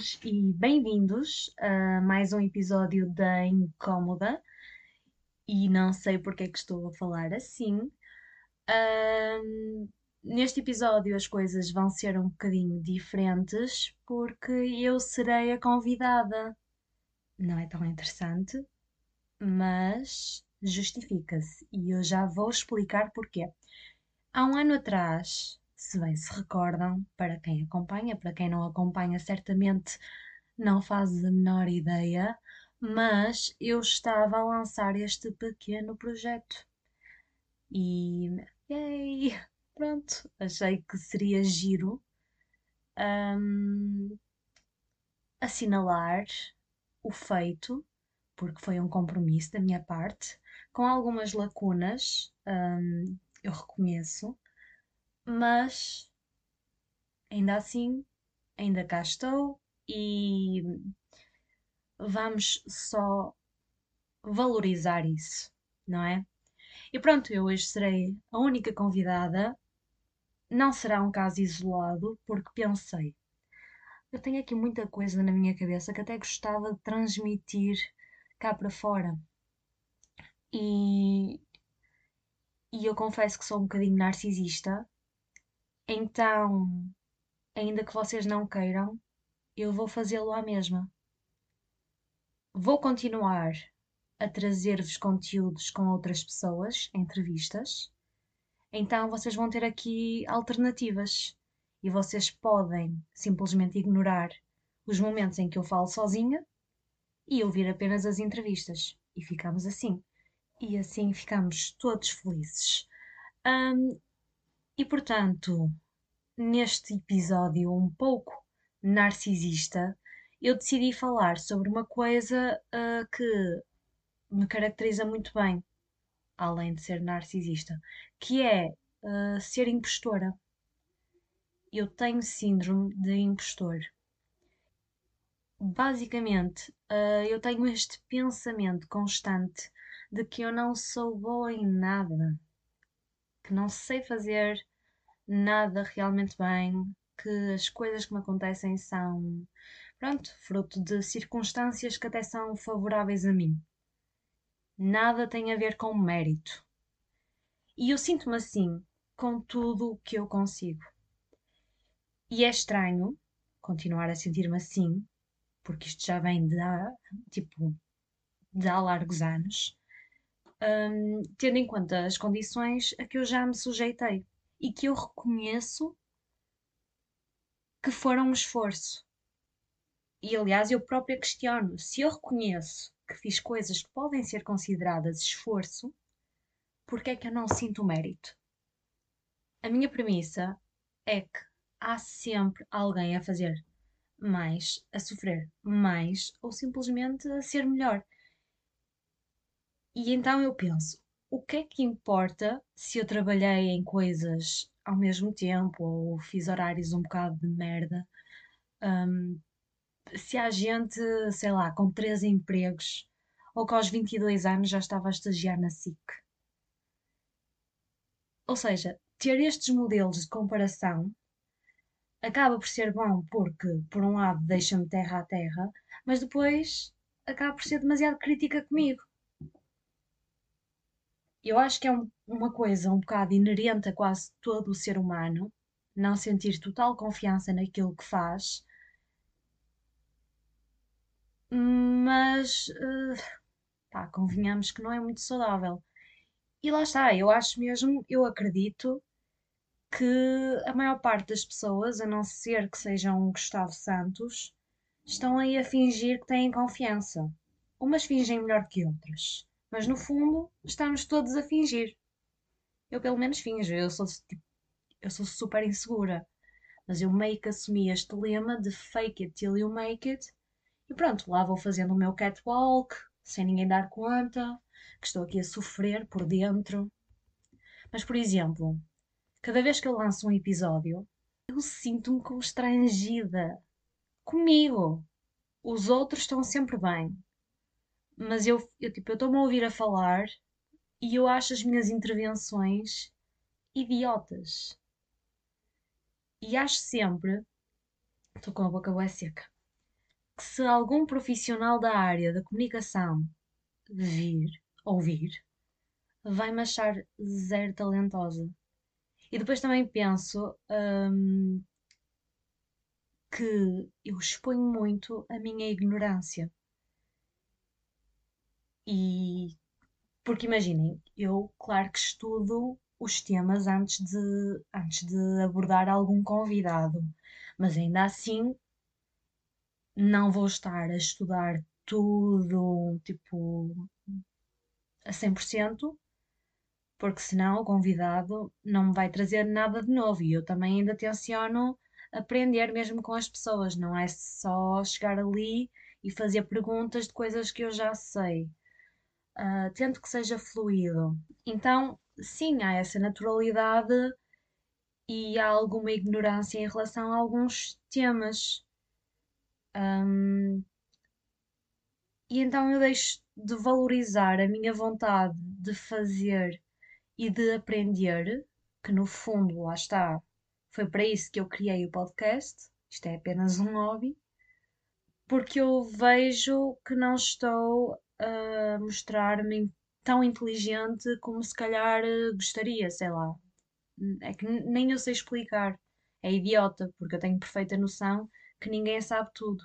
Bem-vindos e bem-vindos a mais um episódio da Incómoda. E não sei porque é que estou a falar assim. Ahm, neste episódio as coisas vão ser um bocadinho diferentes porque eu serei a convidada. Não é tão interessante, mas justifica-se. E eu já vou explicar porquê. Há um ano atrás se bem se recordam, para quem acompanha, para quem não acompanha, certamente não faz a menor ideia, mas eu estava a lançar este pequeno projeto. E, yay, pronto, achei que seria giro um, assinalar o feito, porque foi um compromisso da minha parte, com algumas lacunas, um, eu reconheço, mas ainda assim, ainda cá estou e vamos só valorizar isso, não é? E pronto, eu hoje serei a única convidada. Não será um caso isolado, porque pensei, eu tenho aqui muita coisa na minha cabeça que até gostava de transmitir cá para fora. E, e eu confesso que sou um bocadinho narcisista então, ainda que vocês não queiram, eu vou fazê-lo à mesma. Vou continuar a trazer-vos conteúdos com outras pessoas, entrevistas. Então vocês vão ter aqui alternativas e vocês podem simplesmente ignorar os momentos em que eu falo sozinha e ouvir apenas as entrevistas. E ficamos assim. E assim ficamos todos felizes. Um, e portanto, neste episódio um pouco narcisista, eu decidi falar sobre uma coisa uh, que me caracteriza muito bem, além de ser narcisista, que é uh, ser impostora. Eu tenho síndrome de impostor. Basicamente, uh, eu tenho este pensamento constante de que eu não sou boa em nada, que não sei fazer nada realmente bem, que as coisas que me acontecem são, pronto, fruto de circunstâncias que até são favoráveis a mim. Nada tem a ver com mérito. E eu sinto-me assim com tudo o que eu consigo. E é estranho continuar a sentir-me assim, porque isto já vem de há, tipo, de há largos anos, um, tendo em conta as condições a que eu já me sujeitei e que eu reconheço que foram um esforço. E aliás, eu própria questiono: se eu reconheço que fiz coisas que podem ser consideradas esforço, por que é que eu não sinto mérito? A minha premissa é que há sempre alguém a fazer mais, a sofrer mais ou simplesmente a ser melhor. E então eu penso: o que é que importa se eu trabalhei em coisas ao mesmo tempo ou fiz horários um bocado de merda? Um, se há gente, sei lá, com três empregos ou que aos 22 anos já estava a estagiar na SIC. Ou seja, ter estes modelos de comparação acaba por ser bom porque, por um lado, deixa-me terra a terra, mas depois acaba por ser demasiado crítica comigo eu acho que é um- uma coisa um bocado inerente a quase todo o ser humano, não sentir total confiança naquilo que faz, mas eh, pá, convenhamos que não é muito saudável. E lá está, eu acho mesmo, eu acredito que a maior parte das pessoas, a não ser que sejam um Gustavo Santos, estão aí a fingir que têm confiança. Umas fingem melhor que outras. Mas no fundo, estamos todos a fingir. Eu pelo menos finjo, eu sou, tipo, eu sou super insegura. Mas eu meio que assumi este lema de fake it till you make it. E pronto, lá vou fazendo o meu catwalk, sem ninguém dar conta, que estou aqui a sofrer por dentro. Mas, por exemplo, cada vez que eu lanço um episódio, eu sinto-me constrangida. Comigo. Os outros estão sempre bem mas eu, eu tipo, eu estou-me a ouvir a falar e eu acho as minhas intervenções idiotas. E acho sempre. Estou com a boca bem seca. que se algum profissional da área da comunicação vir, ouvir, vai-me achar zero talentosa. E depois também penso hum, que eu exponho muito a minha ignorância. E porque imaginem, eu claro que estudo os temas antes de, antes de abordar algum convidado, mas ainda assim não vou estar a estudar tudo tipo a 100%, porque senão o convidado não me vai trazer nada de novo e eu também ainda tenciono aprender mesmo com as pessoas, não é só chegar ali e fazer perguntas de coisas que eu já sei. Uh, tento que seja fluido. Então, sim, há essa naturalidade e há alguma ignorância em relação a alguns temas. Um, e então eu deixo de valorizar a minha vontade de fazer e de aprender, que no fundo, lá está, foi para isso que eu criei o podcast. Isto é apenas um hobby. Porque eu vejo que não estou a mostrar-me tão inteligente como se calhar eh, gostaria, sei lá. É que nem eu sei explicar. É idiota, porque eu tenho perfeita noção que ninguém sabe tudo.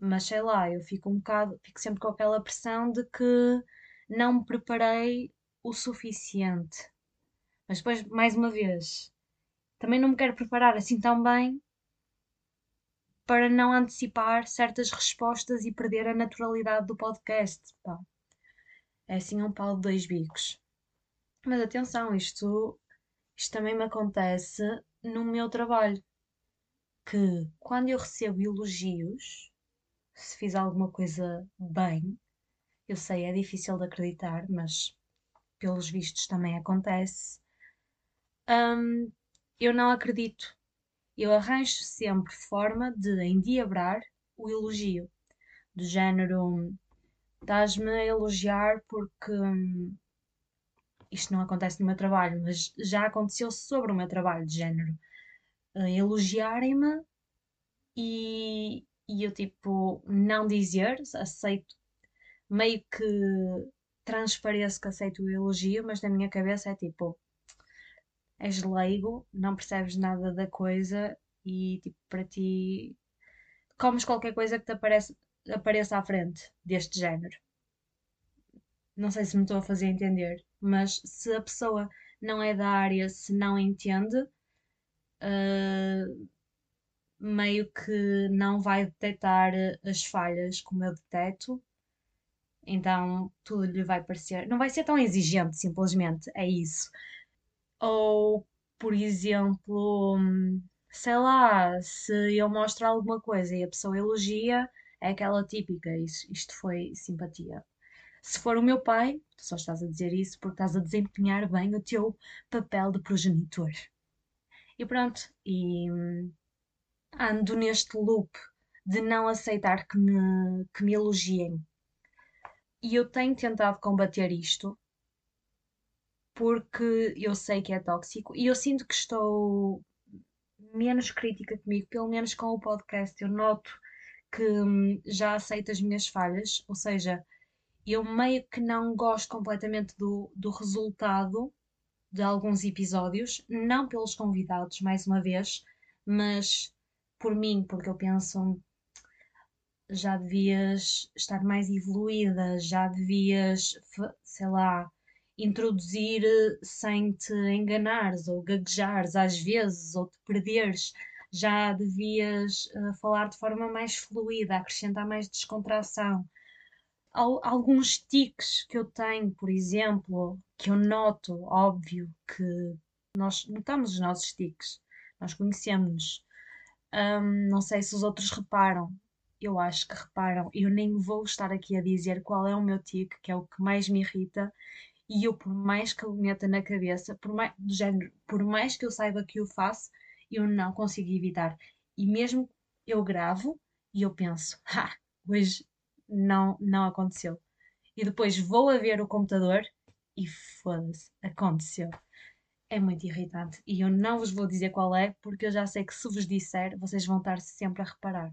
Mas sei lá, eu fico um bocado, fico sempre com aquela pressão de que não me preparei o suficiente. Mas depois, mais uma vez, também não me quero preparar assim tão bem para não antecipar certas respostas e perder a naturalidade do podcast. Pá. É assim um pau de dois bicos. Mas atenção, isto, isto também me acontece no meu trabalho. Que quando eu recebo elogios, se fiz alguma coisa bem, eu sei, é difícil de acreditar, mas pelos vistos também acontece. Hum, eu não acredito. Eu arranjo sempre forma de endiabrar o elogio. Do género, estás-me a elogiar porque hum, isto não acontece no meu trabalho, mas já aconteceu sobre o meu trabalho, de género. Elogiarem-me e, e eu, tipo, não dizer, aceito, meio que transpareço que aceito o elogio, mas na minha cabeça é tipo, és leigo, não percebes nada da coisa e tipo, para ti comes qualquer coisa que te aparece, apareça à frente deste género. Não sei se me estou a fazer entender, mas se a pessoa não é da área, se não entende, uh, meio que não vai detectar as falhas como eu deteto. Então tudo lhe vai parecer. Não vai ser tão exigente, simplesmente, é isso. Ou, por exemplo, sei lá, se eu mostro alguma coisa e a pessoa elogia, é aquela típica, isto, foi simpatia. Se for o meu pai, tu só estás a dizer isso porque estás a desempenhar bem o teu papel de progenitor. E pronto, e ando neste loop de não aceitar que me, que me elogiem. E eu tenho tentado combater isto porque eu sei que é tóxico e eu sinto que estou menos crítica comigo, pelo menos com o podcast. Eu noto que hum, já aceito as minhas falhas, ou seja, eu meio que não gosto completamente do, do resultado de alguns episódios, não pelos convidados, mais uma vez, mas por mim, porque eu penso já devias estar mais evoluída, já devias, sei lá, introduzir eh, sem te enganares ou gaguejares às vezes ou te perderes. Já devias uh, falar de forma mais fluida, acrescentar mais descontração. alguns tiques que eu tenho, por exemplo, que eu noto, óbvio que nós notamos os nossos tiques, nós conhecemos-nos. Um, não sei se os outros reparam, eu acho que reparam. Eu nem vou estar aqui a dizer qual é o meu tique, que é o que mais me irrita e eu, por mais que eu meta na cabeça, por mais, do género, por mais que eu saiba que o faço, eu não consigo evitar. E mesmo eu gravo e eu penso, ah, hoje não, não aconteceu. E depois vou a ver o computador e foda-se, aconteceu. É muito irritante. E eu não vos vou dizer qual é, porque eu já sei que se vos disser, vocês vão estar sempre a reparar.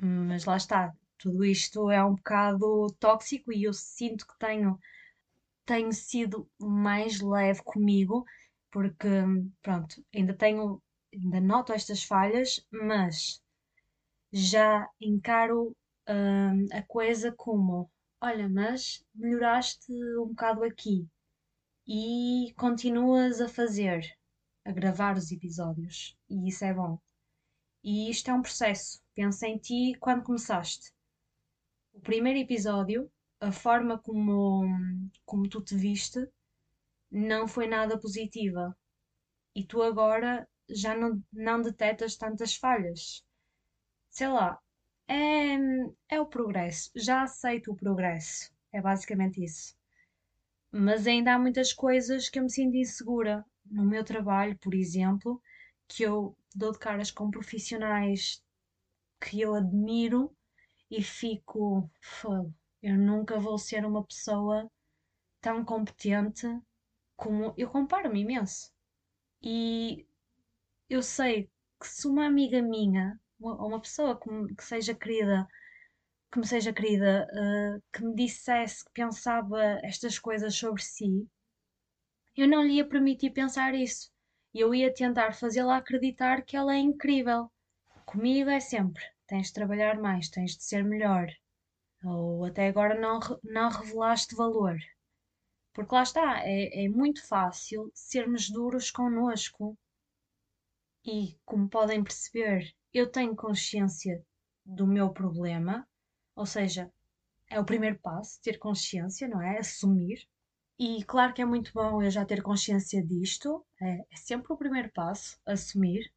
Mas lá está, tudo isto é um bocado tóxico e eu sinto que tenho, tenho sido mais leve comigo, porque, pronto, ainda tenho, ainda noto estas falhas, mas já encaro, hum, a coisa como, olha, mas melhoraste um bocado aqui e continuas a fazer, a gravar os episódios, e isso é bom. E isto é um processo. Pensa em ti quando começaste. O primeiro episódio, a forma como, como tu te viste, não foi nada positiva. E tu agora já não, não detectas tantas falhas. Sei lá, é, é o progresso. Já aceito o progresso. É basicamente isso. Mas ainda há muitas coisas que eu me sinto insegura. No meu trabalho, por exemplo, que eu dou de caras com profissionais que eu admiro e fico, fogo, eu nunca vou ser uma pessoa tão competente como eu comparo-me imenso. E eu sei que se uma amiga minha, ou uma pessoa que, me- seja querida, que me seja querida, eh, que me dissesse que pensava estas coisas sobre si, eu não lhe ia permitir pensar isso. E eu ia tentar fazê-la acreditar que ela é incrível. Comigo é sempre: tens de trabalhar mais, tens de ser melhor. Ou até agora não, não revelaste valor. Porque lá está, é, é muito fácil sermos duros connosco. E, como podem perceber, eu tenho consciência do meu problema, ou seja, é o primeiro passo, ter consciência, não é? Assumir. E claro que é muito bom eu já ter consciência disto, é, é sempre o primeiro passo, assumir,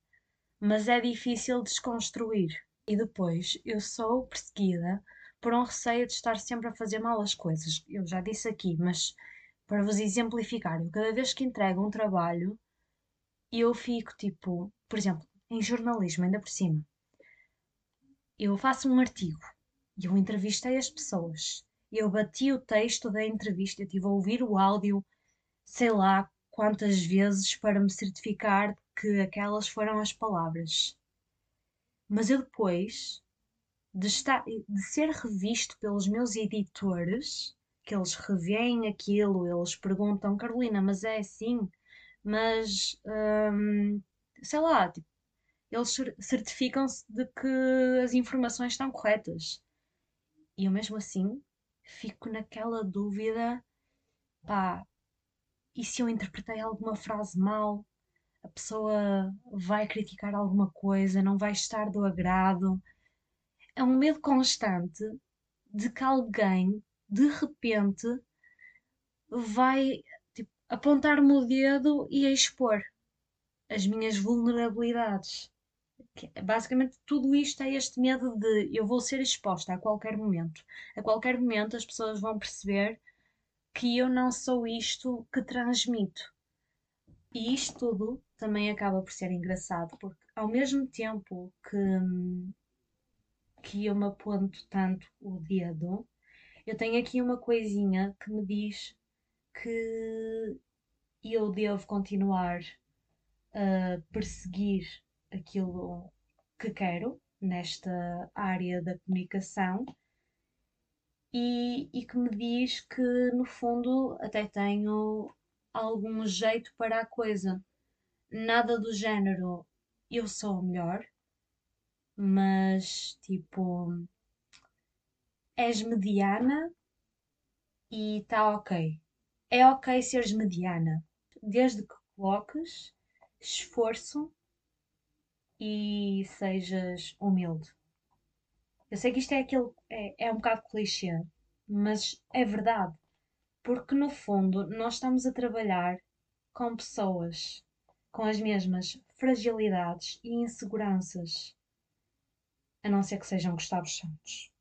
mas é difícil desconstruir. E depois eu sou perseguida por um receio de estar sempre a fazer mal as coisas. Eu já disse aqui, mas para vos exemplificar, eu cada vez que entrego um trabalho, eu fico tipo, por exemplo, em jornalismo, ainda por cima, eu faço um artigo e eu entrevistei as pessoas. Eu bati o texto da entrevista, eu tive a ouvir o áudio, sei lá quantas vezes para me certificar que aquelas foram as palavras. Mas eu depois de, estar, de ser revisto pelos meus editores, que eles revêem aquilo, eles perguntam, Carolina, mas é assim? Mas, hum, sei lá, tipo, eles cer- certificam-se de que as informações estão corretas. E eu mesmo assim fico naquela dúvida, pá, e se eu interpretei alguma frase mal? A pessoa vai criticar alguma coisa, não vai estar do agrado. É um medo constante de que alguém, de repente, vai tipo, apontar-me o dedo e expor as minhas vulnerabilidades. Que- Basicamente, tudo isto é este medo de eu vou ser exposta a qualquer momento. A qualquer momento, as pessoas vão perceber que eu não sou isto que transmito. E isto tudo também acaba por ser engraçado, porque ao mesmo tempo que, que eu me aponto tanto o dedo, eu tenho aqui uma coisinha que me diz que eu devo continuar a perseguir aquilo que quero nesta área da comunicação e, e que me diz que, no fundo, até tenho algum jeito para a coisa. Nada do género eu sou o melhor, mas tipo, és mediana e está ok. É ok seres mediana, desde que coloques esforço e sejas humilde. Eu sei que isto é aquilo, é, é um bocado clichê, mas é verdade, porque no fundo nós estamos a trabalhar com pessoas com as mesmas fragilidades e inseguranças, a não ser que sejam Gustavo Santos,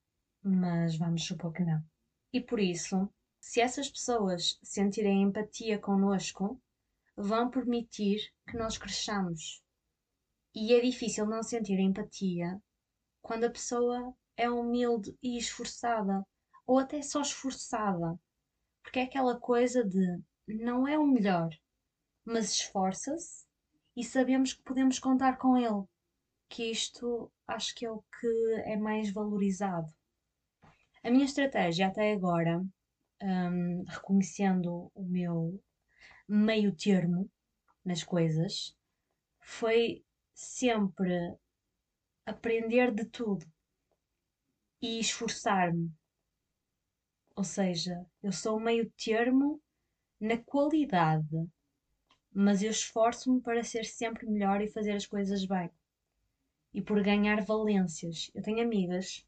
mas vamos supor que não. E por isso, se essas pessoas sentirem empatia connosco, vão permitir que nós cresçamos. E é difícil não sentir empatia quando a pessoa é humilde e esforçada, ou até só esforçada, porque é aquela coisa de não é o melhor, mas esforça-se e sabemos que podemos contar com ele, porque isto acho que é o que é mais valorizado. A minha estratégia até agora, hum, reconhecendo o meu meio termo nas coisas, foi sempre aprender de tudo e esforçar-me. Ou seja, eu sou meio termo na qualidade, mas eu esforço-me para ser sempre melhor e fazer as coisas bem. E por ganhar valências. Eu tenho amigas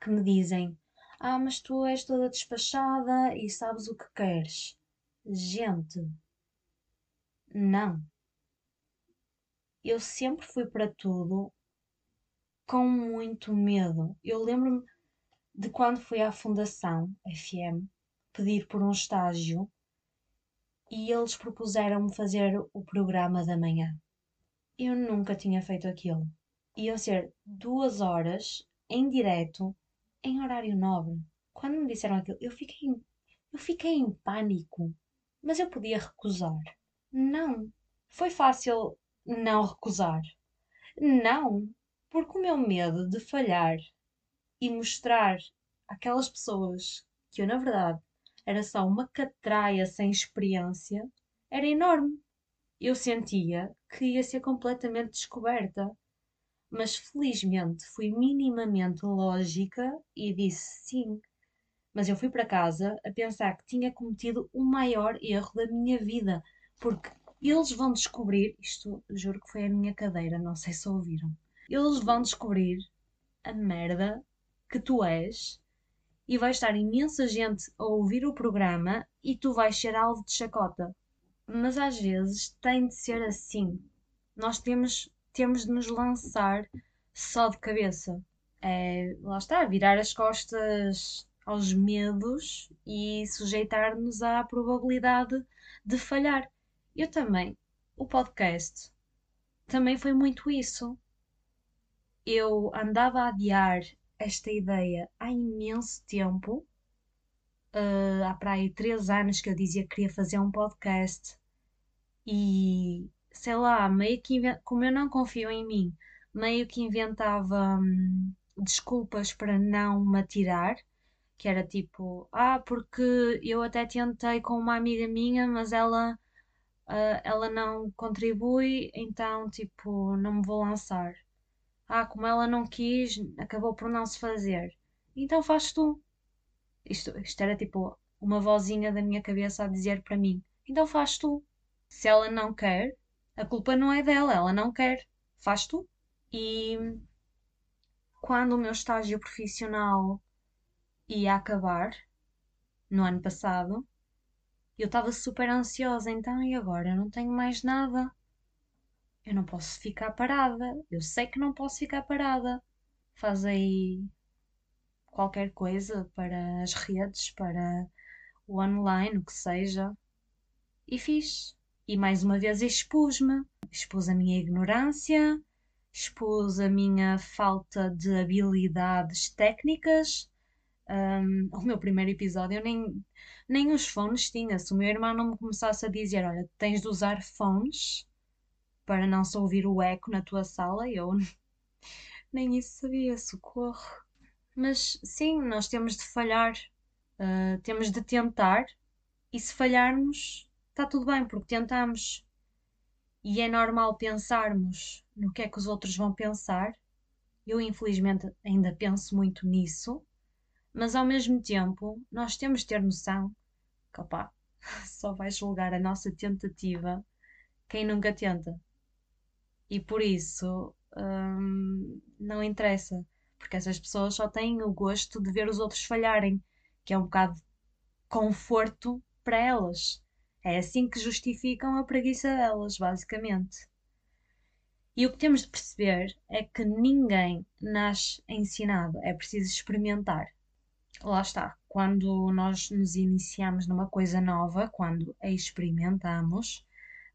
que me dizem: Ah, mas tu és toda despachada e sabes o que queres. Gente, não. Eu sempre fui para tudo com muito medo. Eu lembro-me de quando fui à Fundação FM pedir por um estágio e eles propuseram-me fazer o programa da manhã. Eu nunca tinha feito aquilo. Iam ser duas horas em direto, em horário nobre. Quando me disseram aquilo, eu fiquei, eu fiquei em pânico. Mas eu podia recusar. Não. Foi fácil não recusar. Não, porque o meu medo de falhar e mostrar aquelas pessoas que eu, na verdade, era só uma catraia sem experiência, era enorme. Eu sentia que ia ser completamente descoberta. Mas felizmente fui minimamente lógica e disse sim. Mas eu fui para casa a pensar que tinha cometido o maior erro da minha vida, porque eles vão descobrir, isto juro que foi a minha cadeira, não sei se ouviram. Eles vão descobrir a merda que tu és e vai estar imensa gente a ouvir o programa e tu vais ser alvo de chacota. Mas às vezes tem de ser assim. Nós temos, temos de nos lançar só de cabeça. É, lá está, virar as costas aos medos e sujeitar-nos à probabilidade de falhar. Eu também, o podcast também foi muito isso. Eu andava a adiar esta ideia há imenso tempo. Uh, há para aí três anos que eu dizia que queria fazer um podcast e sei lá, meio que como eu não confio em mim, meio que inventava hum, desculpas para não me atirar, que era tipo, ah, porque eu até tentei com uma amiga minha, mas ela, uh, ela não contribui, então tipo, não me vou lançar. Ah, como ela não quis, acabou por não se fazer. Então faz tu. Isto, isto era tipo uma vozinha da minha cabeça a dizer para mim: então faz tu. Se ela não quer, a culpa não é dela, ela não quer. Faz tu. E quando o meu estágio profissional ia acabar, no ano passado, eu estava super ansiosa. Então, e agora? Eu não tenho mais nada eu não posso ficar parada. Eu sei que não posso ficar parada. Faz aí qualquer coisa para as redes, para o online, o que seja. E fiz. E mais uma vez expus-me. Expus a minha ignorância, expus a minha falta de habilidades técnicas. Um, o meu primeiro episódio eu nem, nem os fones tinha. Se o meu irmão não me começasse a dizer: Olha, tens de usar fones para não se ouvir o eco na tua sala, eu nem isso sabia, socorro. Mas sim, nós temos de falhar, uh, temos de tentar, e se falharmos, está tudo bem, porque tentamos. E é normal pensarmos no que é que os outros vão pensar. Eu, infelizmente, ainda penso muito nisso, mas ao mesmo tempo, nós temos de ter noção que, só vai julgar a nossa tentativa quem nunca tenta. E por isso hum, não interessa, porque essas pessoas só têm o gosto de ver os outros falharem, que é um bocado conforto para elas. É assim que justificam a preguiça delas, basicamente. E o que temos de perceber é que ninguém nasce ensinado, é preciso experimentar. Lá está, quando nós nos iniciamos numa coisa nova, quando a experimentamos,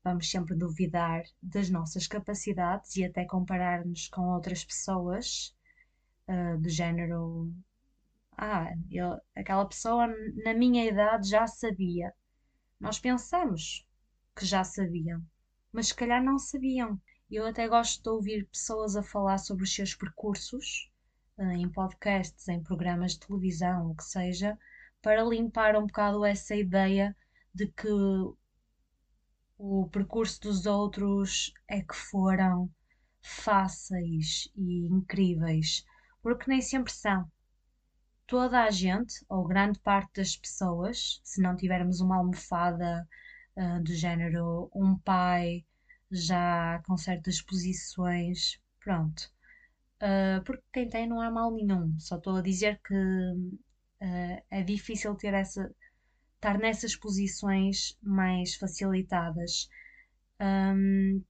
vamos sempre duvidar das nossas capacidades e até comparar-nos com outras pessoas uh, do género. Ah, ele, aquela pessoa na minha idade já sabia. Nós pensamos que já sabiam, mas se calhar não sabiam. Eu até gosto de ouvir pessoas a falar sobre os seus percursos, eh, em podcasts, em programas de televisão, o que seja, para limpar um bocado essa ideia de que o percurso dos outros é que foram fáceis e incríveis, porque nem sempre são. Toda a gente, ou grande parte das pessoas, se não tivermos uma almofada uh, do género um pai já com certas posições, pronto. Uh, porque quem tem não há mal nenhum, só estou a dizer que uh, é difícil ter essa, estar nessas posições mais facilitadas. Um,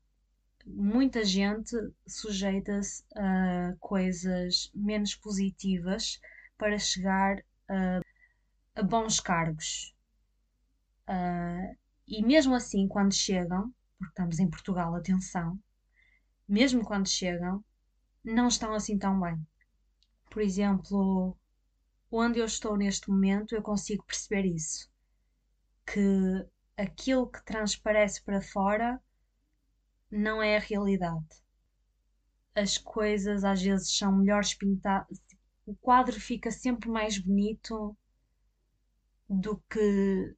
muita gente sujeita-se a coisas menos positivas para chegar a, a bons cargos. Uh, e mesmo assim, quando chegam, porque estamos em Portugal, atenção, mesmo quando chegam, não estão assim tão bem. Por exemplo, onde eu estou neste momento, eu consigo perceber isso. Que aquilo que transparece para fora não é a realidade. As coisas às vezes são melhores pintadas. O quadro fica sempre mais bonito do que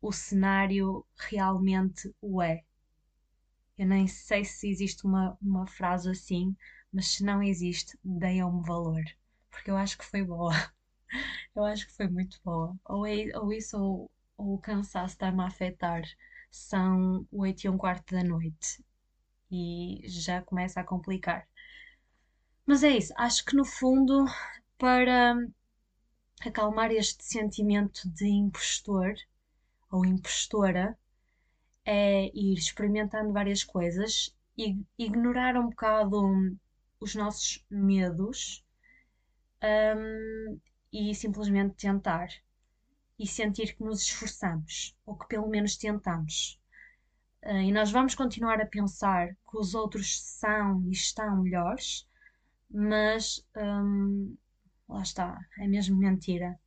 o cenário realmente o é. Eu nem sei se existe uma, uma frase assim, mas se não existe, deem-me valor. Porque eu acho que foi boa. Eu acho que foi muito boa. Ou, é, ou isso ou, ou o cansaço está-me a afetar. São oito e um quarto da noite e já começa a complicar. Mas é isso, acho que no fundo, para acalmar este sentimento de impostor ou impostora, é ir experimentando várias coisas e ignorar um bocado os nossos medos um, e simplesmente tentar e sentir que nos esforçamos ou que pelo menos tentamos. Uh, e nós vamos continuar a pensar que os outros são e estão melhores, mas um, lá está, é mesmo mentira.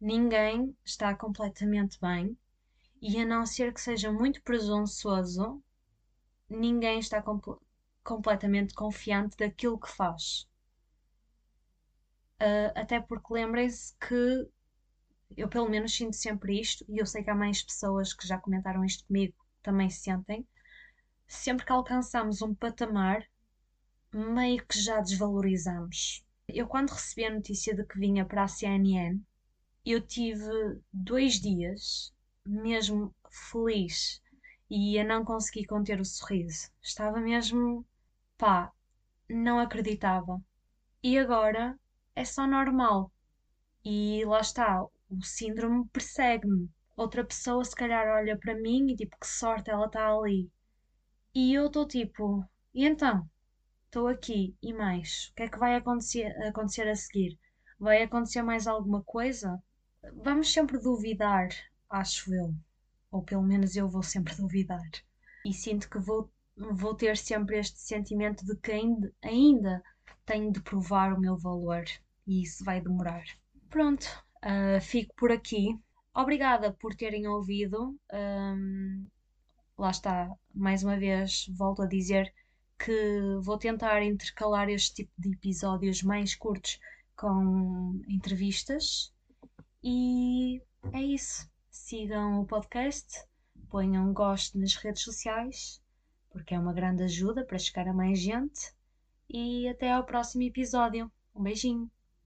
Ninguém está completamente bem e a não ser que seja muito presunçoso, ninguém está compl completamente confiante daquilo que faz. Uh, até porque lembrem-se que eu pelo menos sinto sempre isto, e eu sei que há mais pessoas que já comentaram isto comigo também sentem, sempre que alcançamos um patamar, meio que já desvalorizamos. Eu, quando recebi a notícia de que vinha para a CNN, eu tive dois dias mesmo feliz e a não conseguir conter o sorriso. Estava mesmo, pá, não acreditava. E agora é só normal. E lá está, o síndrome persegue-me outra pessoa se calhar olha para mim e tipo, que sorte ela está ali. E eu estou tipo, e então? Estou aqui e mais. O que é que vai acontecer, acontecer a seguir? Vai acontecer mais alguma coisa? Vamos sempre duvidar, acho eu. Ou pelo menos eu vou sempre duvidar. E sinto que vou, vou ter sempre este sentimento de que ainda, ainda tenho de provar o meu valor. E isso vai demorar. Pronto, uh, fico por aqui. Obrigada por terem ouvido. Um, lá está, mais uma vez, volto a dizer que vou tentar intercalar este tipo de episódios mais curtos com entrevistas. E é isso. Sigam o podcast, ponham gosto nas redes sociais, porque é uma grande ajuda para chegar a mais gente. E até ao próximo episódio. Um beijinho.